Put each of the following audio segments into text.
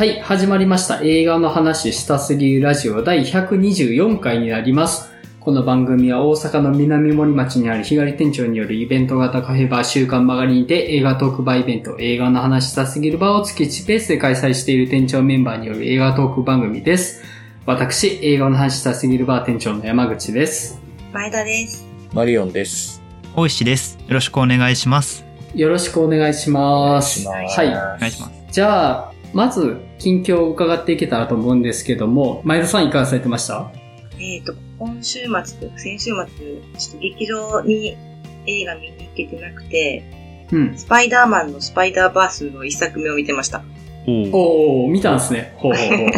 はい、始まりました。映画の話したすぎるラジオ第124回になります。この番組は大阪の南森町にある日帰り店長によるイベント型カフェバー週刊曲がりにて映画トークバーイベント映画の話したすぎる場を月1ペースで開催している店長メンバーによる映画トーク番組です。私、映画の話したすぎるバー店長の山口です。前田です。マリオンです。大石です。よろしくお願いします。よろしくお願いします。お願いしますはい。お願いします。じゃあ、まず、近況を伺っていけたらと思うんですけども、前田さんいかがされてました？えっ、と、今週末と先週末、ちょっと劇場に映画見に行けてなくて、うん。スパイダーマンのスパイダーバースの一作目を見てました。おーおー、見たんですね。ほうほうほう。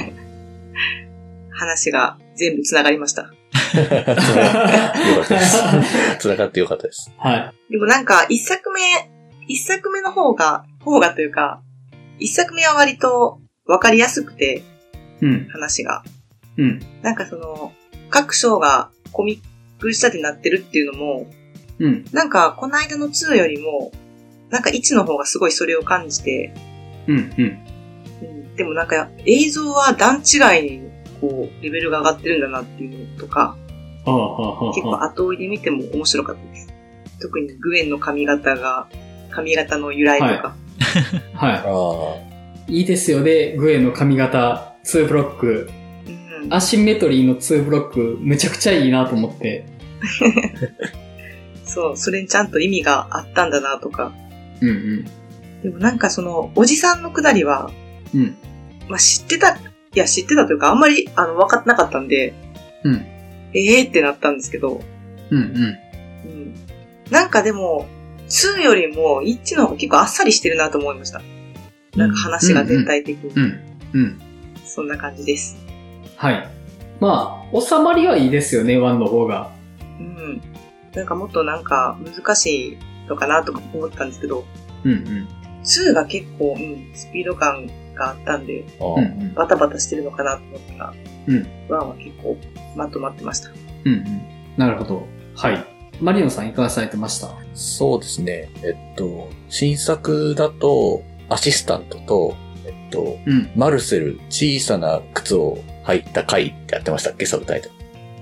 話が全部繋がりました。よかったです。繋がってよかったです。はい。でもなんか、一作目、一作目の方が、方がというか、一作目は割と分かりやすくて、うん。話が。うん。なんかその、各章がコミック仕立てになってるっていうのも、うん。なんか、この間の2よりも、なんか1の方がすごいそれを感じて、うん。うん。うん、でもなんか映像は段違いにこうレベルが上がってるんだなっていうのとか、ああ、はあ、結構はあ。後追いで見ても面白かったです。特にグエンの髪型が、髪型の由来とか。はあい。いいですよね。グエの髪型、2ブロック。うん、アシンメトリーの2ブロック、むちゃくちゃいいなと思って。そう、それにちゃんと意味があったんだなとか。うんうん。でもなんかその、おじさんのくだりは、うん。まあ知ってた、いや知ってたというかあんまりあの分かってなかったんで、うん。ええー、ってなったんですけど、うんうん。うん。なんかでも、2よりも1の方が結構あっさりしてるなと思いました。なんか話が全体的に。うん。うん。そんな感じです。はい。まあ、収まりはいいですよね、1の方が。うん。なんかもっとなんか難しいのかなとか思ったんですけど、うんうん。2が結構、うん、スピード感があったんで、あ。ああうんうん。バタバタしてるのかなと思ったら、うん。1は結構まとまってました。うんうん。なるほど。はい。マリオンさんいかがされてました？そうですね。えっと、新作だと、アシスタントと、えっと、うん。マルセル小さな靴を履いた回ってやってましたっけ？サブタイトル。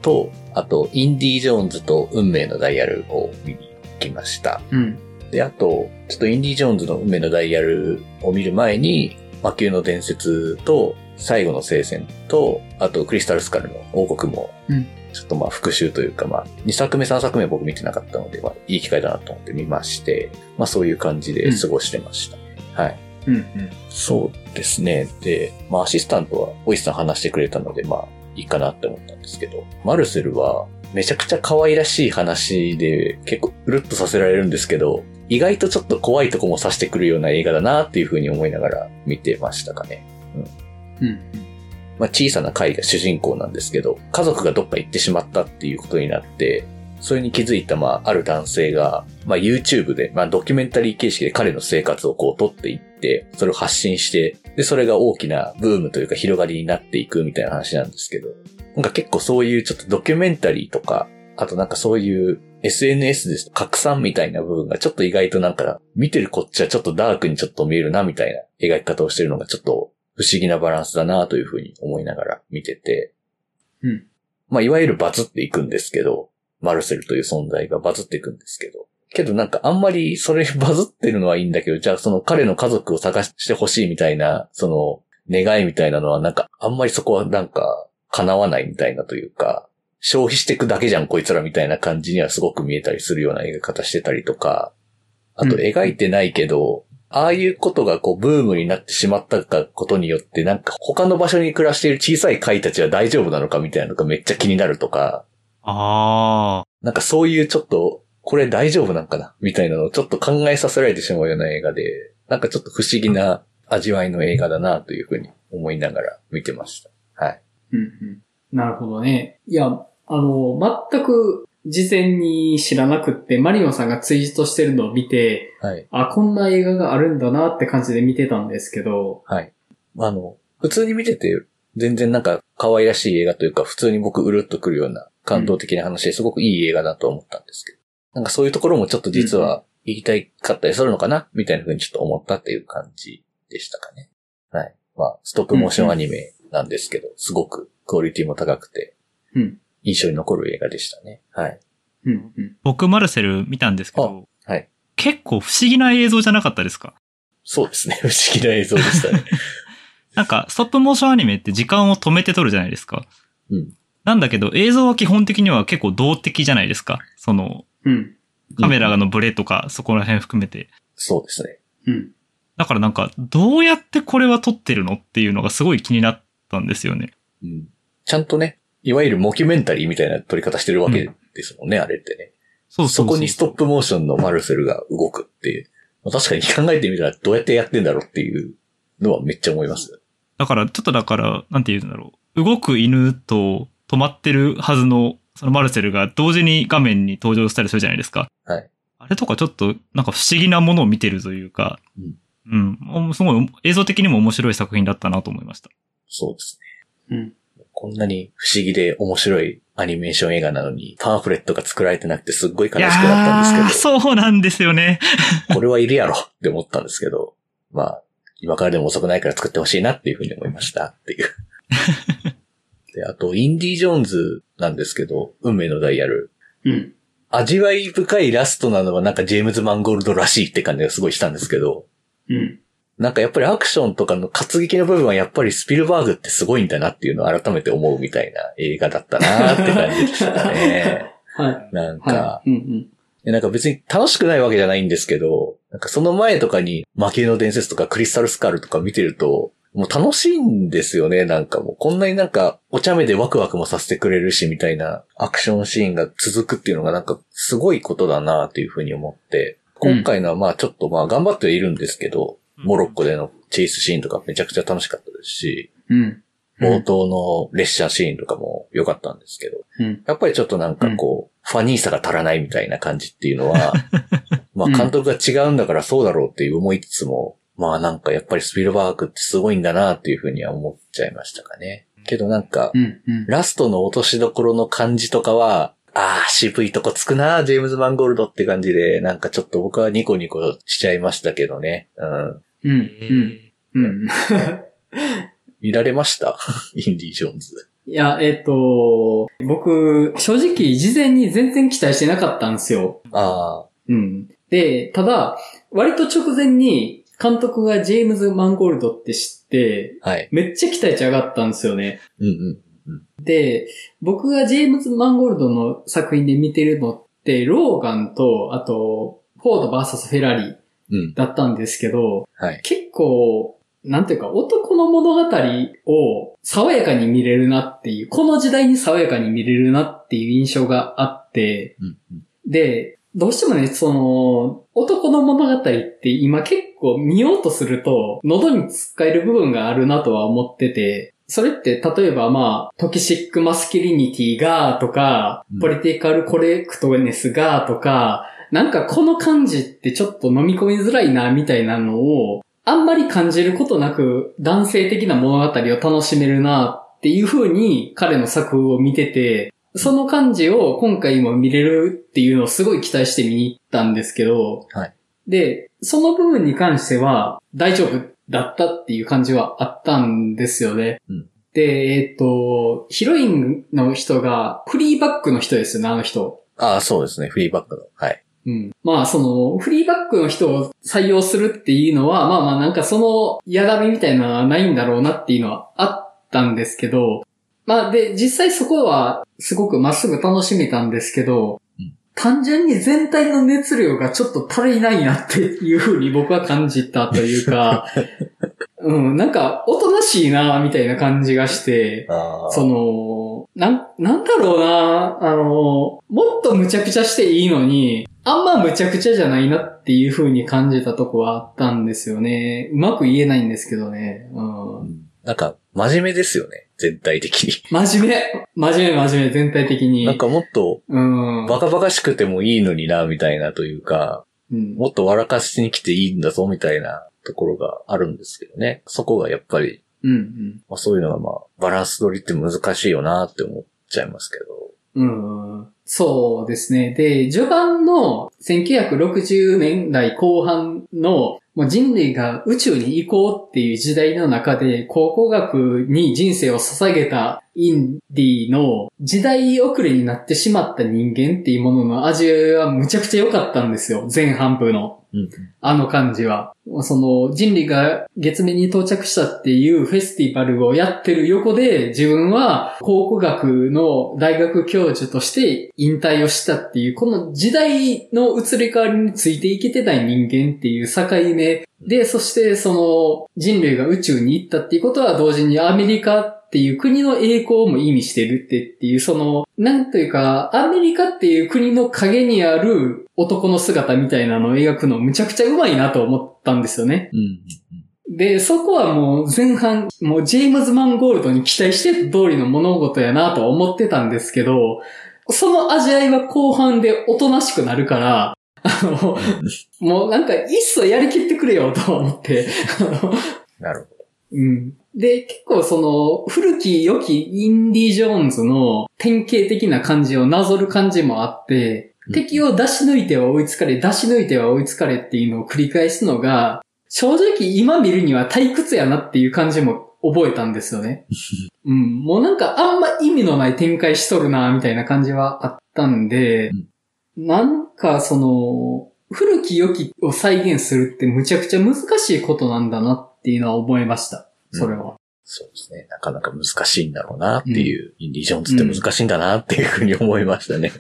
と、あと、インディ・ージョーンズと運命のダイヤルを見に行きました。うん。で、あと、ちょっとインディ・ジョーンズの運命のダイヤルを見る前に、魔球の伝説と、最後の聖戦と、あとクリスタルスカルの王国も、うんちょっとまあ復習というかまあ、2作目3作目は僕見てなかったので、まあいい機会だなと思って見まして、まあそういう感じで過ごしてました。はい。うんうん。そうですね。で、まあアシスタントはおいさん話してくれたので、まあいいかなって思ったんですけど、マルセルはめちゃくちゃ可愛らしい話で結構うるっとさせられるんですけど、意外とちょっと怖いとこもさしてくるような映画だなっていうふうに思いながら見てましたかね。うんまあ小さな会が主人公なんですけど、家族がどっか行ってしまったっていうことになって、それに気づいた、まあ、ある男性が、まあ、YouTube で、まあ、ドキュメンタリー形式で彼の生活をこう撮っていって、それを発信して、で、それが大きなブームというか広がりになっていくみたいな話なんですけど、なんか結構そういうちょっとドキュメンタリーとか、あとなんかそういう SNS です拡散みたいな部分がちょっと意外となんか、見てるこっちはちょっとダークにちょっと見えるなみたいな描き方をしてるのがちょっと不思議なバランスだなというふうに思いながら見てて、うん。まあ、いわゆるバズっていくんですけど、マルセルという存在がバズっていくんですけど、けどなんかあんまりそれバズってるのはいいんだけど、じゃあその彼の家族を探してほしいみたいな、その願いみたいなのはなんかあんまりそこはなんか叶わないみたいなというか、消費していくだけじゃんこいつらみたいな感じにはすごく見えたりするような描き方してたりとか、あとうん。描いてないけど、ああいうことがこうブームになってしまったかことによってなんか他の場所に暮らしている小さい貝たちは大丈夫なのかみたいなのがめっちゃ気になるとか、あなんかそういうちょっと、これ大丈夫なんかなみたいなのをちょっと考えさせられてしまうような映画で、なんかちょっと不思議な味わいの映画だなというふうに思いながら見てました。はい。うんうん。なるほどね。いや、あの、全く事前に知らなくって、マリオンさんがツイートしてるのを見て、はい。あ、こんな映画があるんだなって感じで見てたんですけど、はい。あの、普通に見てて、全然なんか可愛らしい映画というか、普通に僕うるっとくるような感動的な話ですごくいい映画だと思ったんですけど、なんかそういうところもちょっと実は言いたいかったりするのかなみたいな風にちょっと思ったっていう感じでしたかね。はい。まあ、ストップモーションアニメなんですけど、すごくクオリティも高くて、うん。印象に残る映画でしたね。はい。うん。うん。僕マルセル見たんですけど、はい。結構不思議な映像じゃなかったですか？そうですね。不思議な映像でしたね。なんか、ストップモーションアニメって時間を止めて撮るじゃないですか。うん。なんだけど、映像は基本的には結構動的じゃないですか。その、うん。カメラのブレとか、そこら辺含めて。そうですね。うん。だからなんか、どうやってこれは撮ってるのっていうのがすごい気になったんですよね。うん。ちゃんとね、いわゆるモキュメンタリーみたいな撮り方してるわけですもんね、あれってね。そうそうそうそこにストップモーションのマルセルが動くっていう。まあ確かに考えてみたらどうやってやってんだろうっていうのはめっちゃ思います。だから、ちょっとだから、なんて言うんだろう。動く犬と止まってるはずの、そのマルセルが同時に画面に登場したりするじゃないですか。はい。あれとかちょっと、なんか不思議なものを見てるというか、うん。うん。すごい、映像的にも面白い作品だったなと思いました。そうですね。うん。こんなに不思議で面白いアニメーション映画なのに、パンフレットが作られてなくてすっごい悲しくなったんですけど、いやーそうなんですよね。これはいるやろって思ったんですけど、まあ、今からでも遅くないから作ってほしいなっていうふうに思いましたっていう。で、あと、インディ・ジョーンズなんですけど、運命のダイヤル。うん。味わい深いラストなのはなんかジェームズ・マンゴールドらしいって感じがすごいしたんですけど、うん。なんかやっぱりアクションとかの活劇の部分はやっぱりスピルバーグってすごいんだなっていうのを改めて思うみたいな映画だったなって感じでしたね。はい。なんか、はい。うんうん。でなんか別に楽しくないわけじゃないんですけど、なんかその前とかに魔系の伝説とかクリスタルスカルとか見てると、もう楽しいんですよね、なんかもう。こんなになんかお茶目でワクワクもさせてくれるし、みたいなアクションシーンが続くっていうのがなんかすごいことだなっていうふうに思って、今回のはまあちょっとまあ頑張ってはいるんですけど、モロッコでのチェイスシーンとかめちゃくちゃ楽しかったですし、うん。冒頭の列車シーンとかも良かったんですけど、うん。やっぱりちょっとなんかこう、ファニーさが足らないみたいな感じっていうのは、まあ監督が違うんだからそうだろうっていう思いつつも、まあなんかやっぱりスピルバーグってすごいんだなっていうふうには思っちゃいましたかね。けどなんかう、ん。うん。ラストの落としどころの感じとかは、ああ、渋いとこつくな、ジェームズ・マンゴールドって感じで、なんかちょっと僕はニコニコしちゃいましたけどね。うん。うん。うん。うん。見られました？インディ・ジョーンズ。いや、えっ、と、僕、正直、事前に全然期待してなかったんですよ。ああ、うん。で、ただ、割と直前に、監督がジェームズ・マンゴールドって知って、はい。めっちゃ期待値上がったんですよね。うんうん。で、僕がジェームズ・マンゴールドの作品で見てるのって、ローガンと、あと、フォード VS フェラリうん。だったんですけど、はい。結構、なんていうか、男の物語を爽やかに見れるなっていう、この時代に爽やかに見れるなっていう印象があって、うんうん。で、どうしてもね、その、男の物語って今結構見ようとすると、喉に突っかえる部分があるなとは思ってて、それって例えばまあ、トキシックマスキリニティがとかうん、ポリティカルコレクトネスがとか、なんかこの感じってちょっと飲み込みづらいなみたいなのを、あんまり感じることなく男性的な物語を楽しめるなっていう風に彼の作風を見てて、その感じを今回も見れるっていうのをすごい期待して見に行ったんですけど、はいで、その部分に関しては大丈夫だったっていう感じはあったんですよね。うんで、えっと、ヒロインの人がフリーバックの人ですよね、あの人。ああ、そうですね。フリーバックの。はい。うん。まあ、その、フリーバックの人を採用するっていうのは、まあまあなんかその、やだみみたいなのはないんだろうなっていうのはあったんですけど、まあで、実際そこはすごくまっすぐ楽しめたんですけど、うん単純に全体の熱量がちょっと足りないなっていうふうに僕は感じたというか、うん、なんか、おとなしいな、みたいな感じがして。その、なん、なんだろうな、あの、もっと無茶苦茶していいのに、あんま無茶苦茶じゃないなっていう風に感じたとこはあったんですよね。うまく言えないんですけどね。うん。うんなんか、真面目ですよね。全体的に。真面目真面目真面目全体的に。なんかもっと、うん。バカバカしくてもいいのにな、みたいなというか、うんもっと笑かしに来ていいんだぞ、みたいなところがあるんですけどね。そこがやっぱり、うんまあ、そういうのがまあ、バランス取りって難しいよなって思っちゃいますけど。うん。うん。そうですね。で、序盤の1960年代後半のもう人類が宇宙に行こうっていう時代の中で、考古学に人生を捧げたインディの時代遅れになってしまった人間っていうものの味はむちゃくちゃ良かったんですよ。前半部の。うん。あの感じは。その人類が月面に到着したっていうフェスティバルをやってる横で自分は考古学の大学教授として引退をしたっていう、この時代の移り変わりについていけてない人間っていう境目で、そしてその人類が宇宙に行ったっていうことは同時にアメリカっていう国の栄光も意味してるってっていう、その、なんというか、アメリカっていう国の影にある男の姿みたいなのを描くのむちゃくちゃうまいなと思ったんですよね。うん。で、そこはもう前半、もうジェームズ・マンゴールドに期待してた通りの物事やなとは思ってたんですけど、その味わいは後半でおとなしくなるから、あの、もうなんか、いっそやりきってくれよと思って、なるほど。うん。で、結構その、古き良きインディ・ジョーンズの典型的な感じをなぞる感じもあって、うん敵を出し抜いては追いつかれ、出し抜いては追いつかれっていうのを繰り返すのが、正直今見るには退屈やなっていう感じも覚えたんですよね。うん。もうなんかあんま意味のない展開しとるな、みたいな感じはあったんで、なんかその、古き良きを再現するってむちゃくちゃ難しいことなんだなっていうのは思いました。それは。そうですね。なかなか難しいんだろうなっていう、インディ・ジョーンズって難しいんだなっていうふうに思いましたね。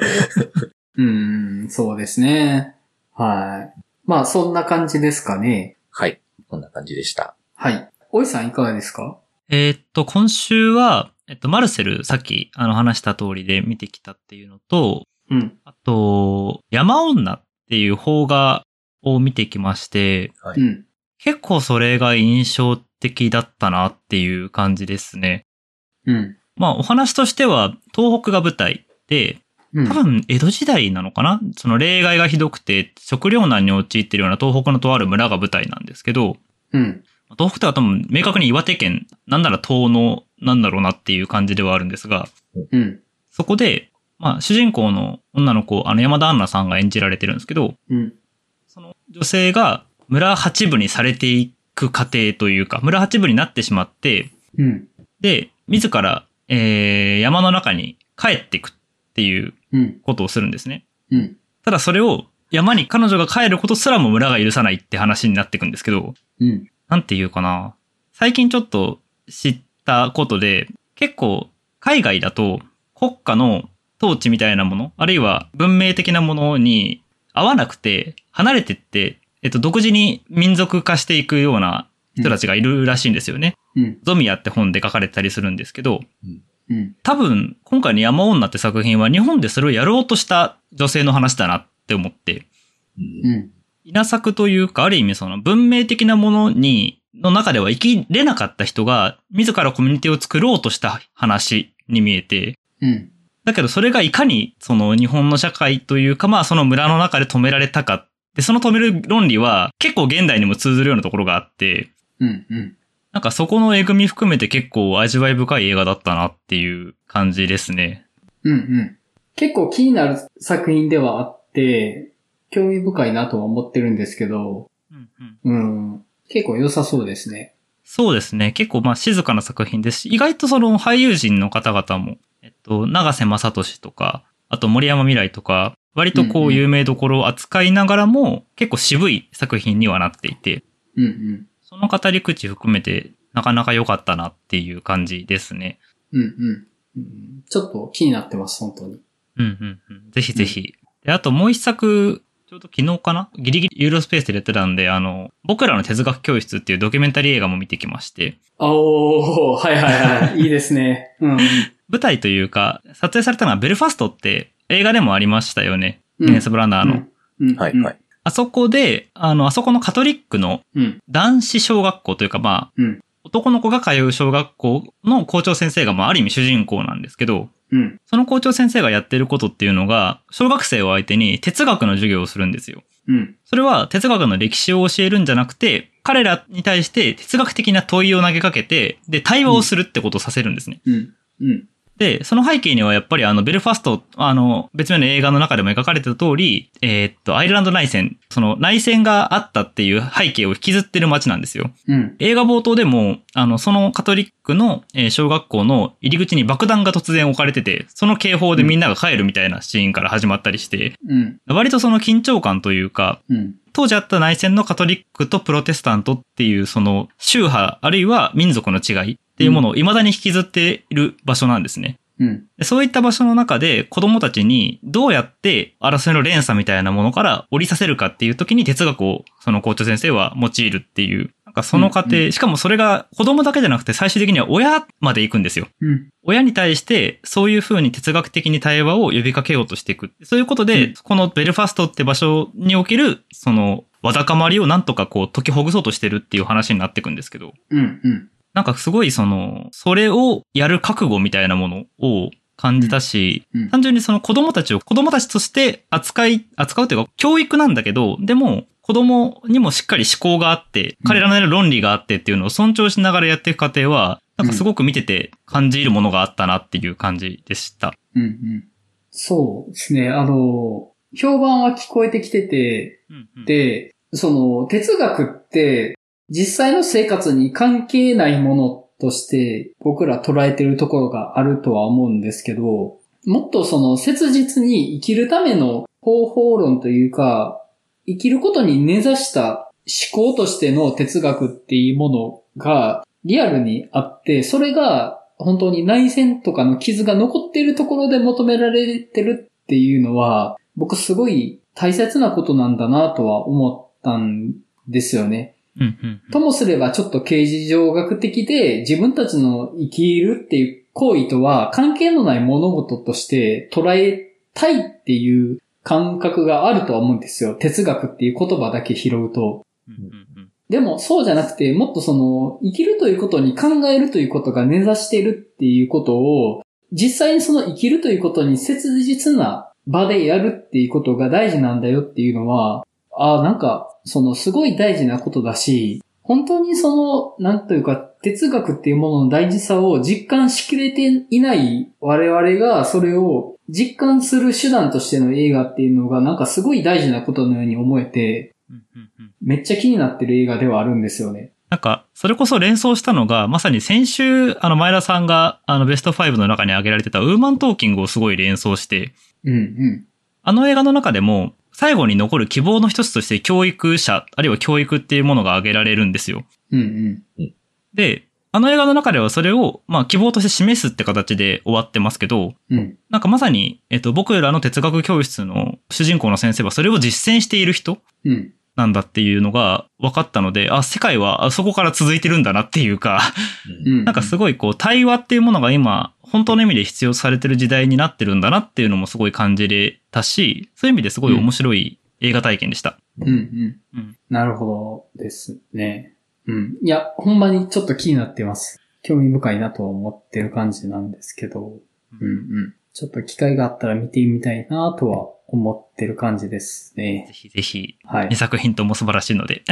うん、そうですね。はい。まあ、そんな感じですかね。はい。こんな感じでした。はい。おいさんいかがですか？えーっと、今週は、えっと、マルセル、さっきあの話した通りで見てきたっていうのと、うん。あと、山女っていう邦画を見てきまして、はい。うん。結構それが印象的だったなっていう感じですね。うん。まあお話としては東北が舞台で、うん。多分江戸時代なのかな？その例外がひどくて食糧難に陥っているような東北のとある村が舞台なんですけど、うん。東北では多分明確に岩手県、なんなら東のなんだろうなっていう感じではあるんですが、うん。そこで、まあ主人公の女の子、あの山田杏奈さんが演じられてるんですけど、うん。その女性が村八部にされていく過程というか、村八部になってしまって、うん。で、自ら、えー、山の中に帰っていくっていううん。ことをするんですね。うん。ただそれを山に彼女が帰ることすらも村が許さないって話になっていくんですけど、うん。なんていうかな。最近ちょっと知ったことで、結構海外だと国家の統治みたいなもの、あるいは文明的なものに合わなくて離れてって、えっと、独自に民族化していくような人たちがいるらしいんですよね。うん。ゾミアって本で書かれてたりするんですけど、うん。多分今回の山女って作品は日本でそれをやろうとした女性の話だなって思って、うんうん。稲作というか、ある意味その文明的なものに、の中では生きれなかった人が、自らコミュニティを作ろうとした話に見えて、うん。だけどそれがいかにその日本の社会というか、まあその村の中で止められたか。で、その止める論理は結構現代にも通ずるようなところがあって、うん。うん。なんかそこのえぐみ含めて結構味わい深い映画だったなっていう感じですね。うん。うん。結構気になる作品ではあって、興味深いなとは思ってるんですけど、うんうんうん。結構良さそうですね。そうですね。結構まあ静かな作品ですし、意外とその俳優陣の方々も、と、長瀬正俊とか、あと森山未来とか、割とこうんううん有名どころを扱いながらも、結構渋い作品にはなっていて、うん。うん。その語り口含めて、なかなか良かったなっていう感じですね。うん。うん。うんちょっと気になってます、本当に。うんうんうん。ぜひぜひ。で、あともう一作、ちょうど昨日かな？ギリギリユーロスペースでやってたんで、あの、僕らの哲学教室っていうドキュメンタリー映画も見てきまして、おー、はいはいはい。いいですね。うん。舞台というか、撮影されたのはベルファストって映画でもありましたよね。うんケネス・ブラナーの。うん。はい、はい。あそこで、あの、あそこのカトリックのうん。男子小学校というか、まあ、うん。男の子が通う小学校の校長先生が、まあ、ある意味主人公なんですけど、うん。その校長先生がやってることっていうのが、小学生を相手に哲学の授業をするんですよ。うん。それは哲学の歴史を教えるんじゃなくて、彼らに対して哲学的な問いを投げかけて、で、対話をするってことをさせるんですね。うん。うん。で、その背景にはやっぱりあの、ベルファスト、あの、別名の映画の中でも描かれてた通り、えーっと、アイルランド内戦、その内戦があったっていう背景を引きずってる街なんですよ。うん。映画冒頭でも、あの、そのカトリックの、えー小学校の入り口に爆弾が突然置かれてて、その警報でみんなが帰るみたいなシーンから始まったりして、うん。割とその緊張感というか、うん。当時あった内戦のカトリックとプロテスタントっていうその宗派あるいは民族の違いっていうものを未だに引きずっている場所なんですね。うん。でそういった場所の中で子供たちにどうやって争いの連鎖みたいなものから降りさせるかっていう時に哲学をその校長先生は用いるっていう、なんかその過程、うんうしかもそれが子供だけじゃなくて最終的には親まで行くんですよ。うん。親に対してそういう風に哲学的に対話を呼びかけようとしていく。そういうことで、うんこのベルファストって場所における、その、わだかまりをなんとかこう解きほぐそうとしてるっていう話になっていくんですけど、うん。うん。なんかすごいその、それをやる覚悟みたいなものを感じたし、うんうん単純にその子供たちを子供たちとして扱い、扱うというか教育なんだけど、でも子供にもしっかり思考があって、うん彼らの論理があってっていうのを尊重しながらやっていく過程は、なんかすごく見てて感じるものがあったなっていう感じでした。うん。うん。そうですね。あの、評判は聞こえてきてて、で、その、哲学って、実際の生活に関係ないものとして僕ら捉えてるところがあるとは思うんですけど、もっとその切実に生きるための方法論というか、生きることに根ざした思考としての哲学っていうものがリアルにあって、それが本当に内戦とかの傷が残っているところで求められてるっていうのは、僕すごい大切なことなんだなとは思ったんですよね。ともすればちょっと刑事上学的で自分たちの生きるっていう行為とは関係のない物事として捉えたいっていう感覚があるとは思うんですよ。哲学っていう言葉だけ拾うと。でもそうじゃなくて、もっとその、生きるということに考えるということが根ざしているっていうことを、実際にその生きるということに切実な場でやるっていうことが大事なんだよっていうのは、ああ、なんか、そのすごい大事なことだし、本当にその、なんというか、哲学っていうものの大事さを実感しきれていない我々がそれを実感する手段としての映画っていうのがなんかすごい大事なことのように思えて、めっちゃ気になってる映画ではあるんですよね。なんか、それこそ連想したのが、まさに先週、あの、前田さんが、あの、ベスト5の中に挙げられてたウーマントーキングをすごい連想して、うんうん。あの映画の中でも、最後に残る希望の一つとして教育者、あるいは教育っていうものが挙げられるんですよ。うんうん。で、あの映画の中ではそれを、まあ、希望として示すって形で終わってますけど、うん。なんかまさに、えっと、僕らの哲学教室の主人公の先生はそれを実践している人うん。なんだっていうのが分かったので、あ、世界はあそこから続いてるんだなっていうか、うん。なんかすごいこう、対話っていうものが今、本当の意味で必要とされてる時代になってるんだなっていうのもすごい感じれたし、そういう意味ですごい面白い映画体験でした。うんうん。うんなるほどですね。うん。いや、ほんまにちょっと気になってます。興味深いなとは思ってる感じなんですけど、うんうん。ちょっと機会があったら見てみたいなとは思ってる感じですぜね。ひぜひ、はい2。作品とも素晴らしいので。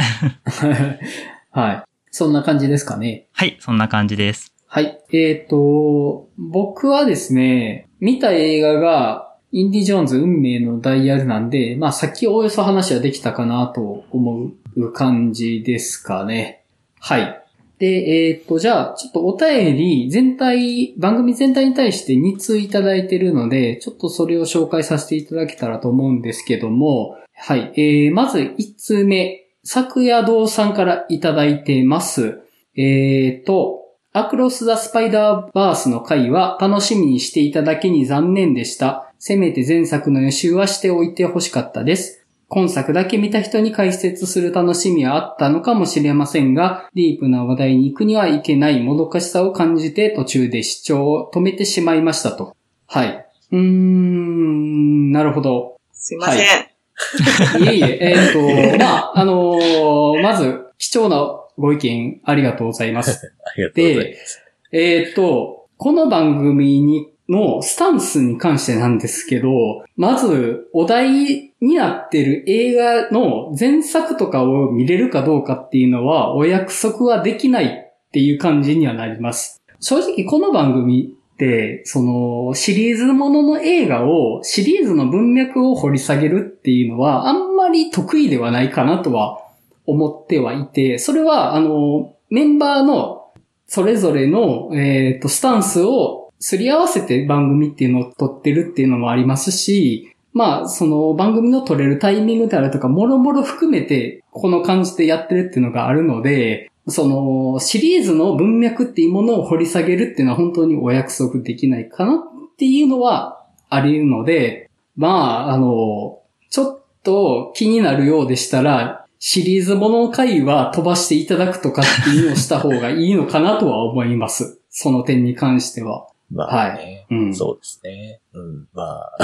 はい。そんな感じですかね。はい、そんな感じです。はい。えっ、と、僕はですね、見た映画が、インディ・ジョーンズ運命のダイヤルなんで、まあさっきおおよそ話はできたかなと思う感じですかね。はい。で、えっ、と、じゃあ、ちょっとお便り全体、番組全体に対して2通いただいてるので、ちょっとそれを紹介させていただけたらと思うんですけども、はい。えー、まず1通目、昨夜堂さんからいただいてます。えーと、アクロス・ザ・スパイダーバースの回は楽しみにしていただけに残念でした。せめて前作の予習はしておいてほしかったです。今作だけ見た人に解説する楽しみはあったのかもしれませんが、ディープな話題に行くにはいけないもどかしさを感じて途中で視聴を止めてしまいましたと。はい。うーん、なるほど。すいません。いえいえ、えーっと、まあ、あのーまず、貴重なご意見ありがとうございます。ありがとうございます。えーっと、この番組にのスタンスに関してなんですけど、まず、お題になってる映画の前作とかを見れるかどうかっていうのは、お約束はできないっていう感じにはなります。正直この番組っって、その、シリーズものの映画を、シリーズの文脈を掘り下げるっていうのは、あんまり得意ではないかなとは思ってはいて、それは、あの、メンバーのそれぞれの、えっ、と、スタンスをすり合わせて番組っていうのを撮ってるっていうのもありますし、まあ、その番組の撮れるタイミングであるとか、もろもろ含めて、この感じでやってるっていうのがあるので、その、シリーズの文脈っていうものを掘り下げるっていうのは本当にお約束できないかなっていうのはあり得るので、まあ、あの、ちょっと気になるようでしたら、シリーズものの回は飛ばしていただくとかっていうのをした方がいいのかなとは思います。その点に関しては。まあね。うん。そうですね。うん。まあ。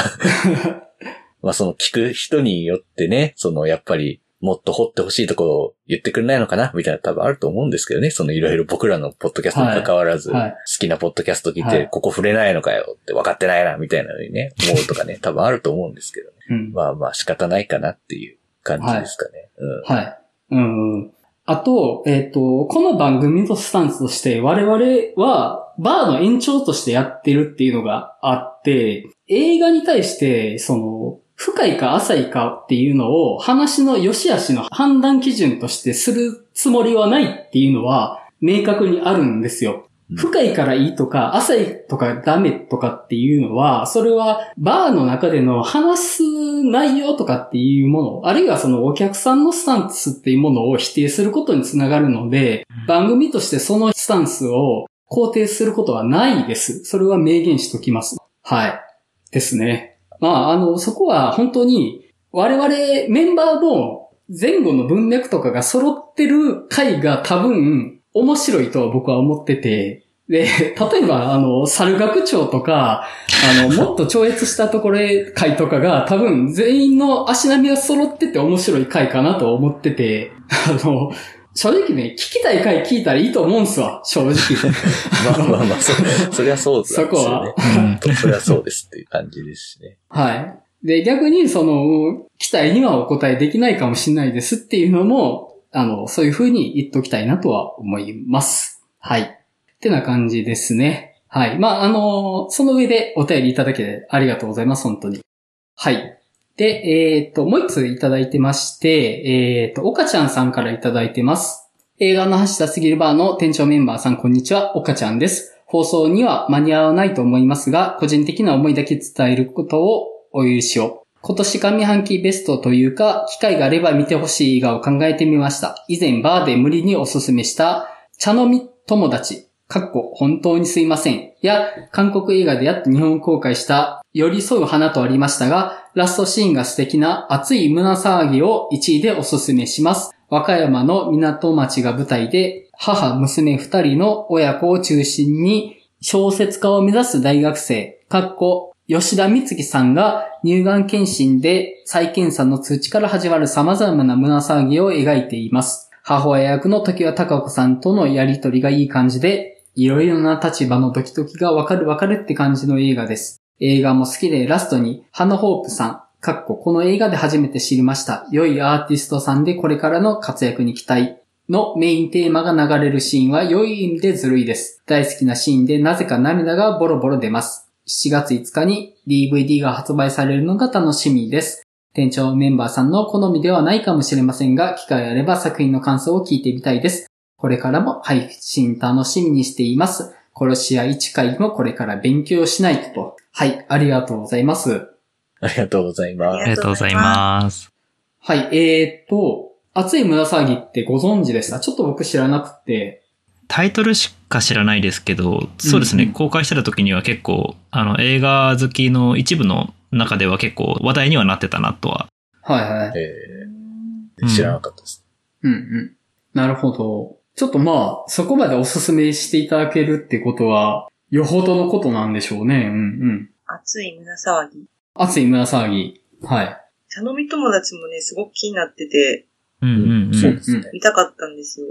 まあその聞く人によってね、そのやっぱりもっと掘ってほしいところを言ってくれないのかなみたいな多分あると思うんですけどね。そのいろいろ僕らのポッドキャストに関わらず、はいはい好きなポッドキャスト聞いて、はいここ触れないのかよって分かってないなみたいなのにね、思うとかね、多分あると思うんですけどね。うん。まあまあ仕方ないかなっていう感じですかね。うん。はい。うん。あと、えっ、と、この番組のスタンスとして、我々は、バーの延長としてやってるっていうのがあって、映画に対して、その、深いか浅いかっていうのを、話の良し悪しの判断基準としてするつもりはないっていうのは、明確にあるんですよ。うん深いからいいとか、浅いとかダメとかっていうのは、それはバーの中での話す内容とかっていうもの、あるいはそのお客さんのスタンスっていうものを否定することにつながるので、番組としてそのスタンスを肯定することはないです。それは明言しときます。はい。ですね。まあ、あの、そこは本当に我々メンバーの前後の文脈とかが揃ってる回が多分面白いと僕は思ってて、で、例えば、あの、猿学長とか、あの、もっと超越したところへ回とかが多分全員の足並みが揃ってて面白い回かなと思ってて、あの、正直ね、聞きたい回聞いたらいいと思うんすわ、正直。まあまあまあ、そ、そりゃそうですよね。そこはうんそりゃそうですっていう感じですしね。はい。で、逆にその、期待にはお答えできないかもしれないですっていうのも、あの、そういう風に言っときたいなとは思います。はい。ってな感じですね。はい。まあ、あの、その上でお便りいただけてありがとうございます、本当に。はい。で、えっ、と、もう一ついただいてまして、えっ、と、岡ちゃんさんからいただいてます。映画の橋田すぎるバーの店長メンバーさん、こんにちは、岡ちゃんです。放送には間に合わないと思いますが、個人的な思いだけ伝えることをお許しを。今年上半期ベストというか、機会があれば見てほしい映画を考えてみました。以前バーで無理におすすめした、茶飲み友達、かっこ本当にすいません。や、韓国映画でやっと日本公開した、寄り添う花とありましたが、ラストシーンが素敵な熱い胸騒ぎを1位でおすすめします。和歌山の港町が舞台で、母、娘二人の親子を中心に、小説家を目指す大学生、かっこ、吉田光樹さんが乳がん検診で再検査の通知から始まる様々な胸騒ぎを描いています。母親役の時は高子さんとのやりとりがいい感じで、いろいろな立場のドキドキがわかるわかるって感じの映画です。映画も好きでラストに、ハナホープさん、かっここの映画で初めて知りました。良いアーティストさんでこれからの活躍に期待。のメインテーマが流れるシーンは良い意味でずるいです。大好きなシーンでなぜか涙がボロボロ出ます。7月5日に DVD が発売されるのが楽しみです。店長メンバーさんの好みではないかもしれませんが、機会あれば作品の感想を聞いてみたいです。これからも配信楽しみにしています。殺し屋1回もこれから勉強しないとと。はい、ありがとうございます。ありがとうございます。ありがとうございます。はい、えーっと、熱い胸騒ぎってご存知でした？ちょっと僕知らなくて。タイトルしか知らないですけど、そうですね、うんうん公開してた時には結構、あの、映画好きの一部の中では結構話題にはなってたなとは。はいはい。えー知らなかったです。うんうん。なるほど。ちょっとまあ、そこまでおすすめしていただけるってことは、よほどのことなんでしょうね。うんうん。熱い胸騒ぎ。熱い胸騒ぎ。はい。茶飲み友達もね、すごく気になってて、うんうんうん。そうですね。見たかったんですよ。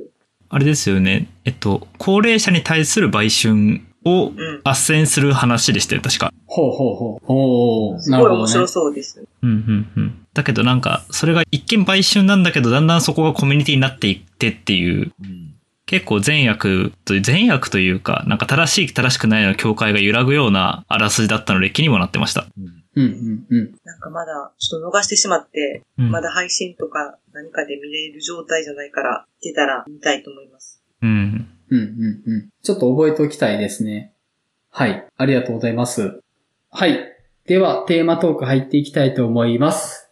あれですよね。えっと、高齢者に対する売春をうん。斡旋する話でしたよ、確か。ほうほうほう。おー、すなるほどねごい面白。そうです。うんうんうん。だけどなんか、それが一見売春なんだけど、だんだんそこがコミュニティになっていってっていううん結構善悪と、善悪というか、なんか正しい正しくないの境界が揺らぐようなあらすじだったので気にもなってました。うんうんうん。なんかまだ、ちょっと逃してしまって、うんまだ配信とか何かで見れる状態じゃないから、出たら見たいと思います。うん。うんうんうん。ちょっと覚えておきたいですね。はい。ありがとうございます。はい。では、テーマトーク入っていきたいと思います。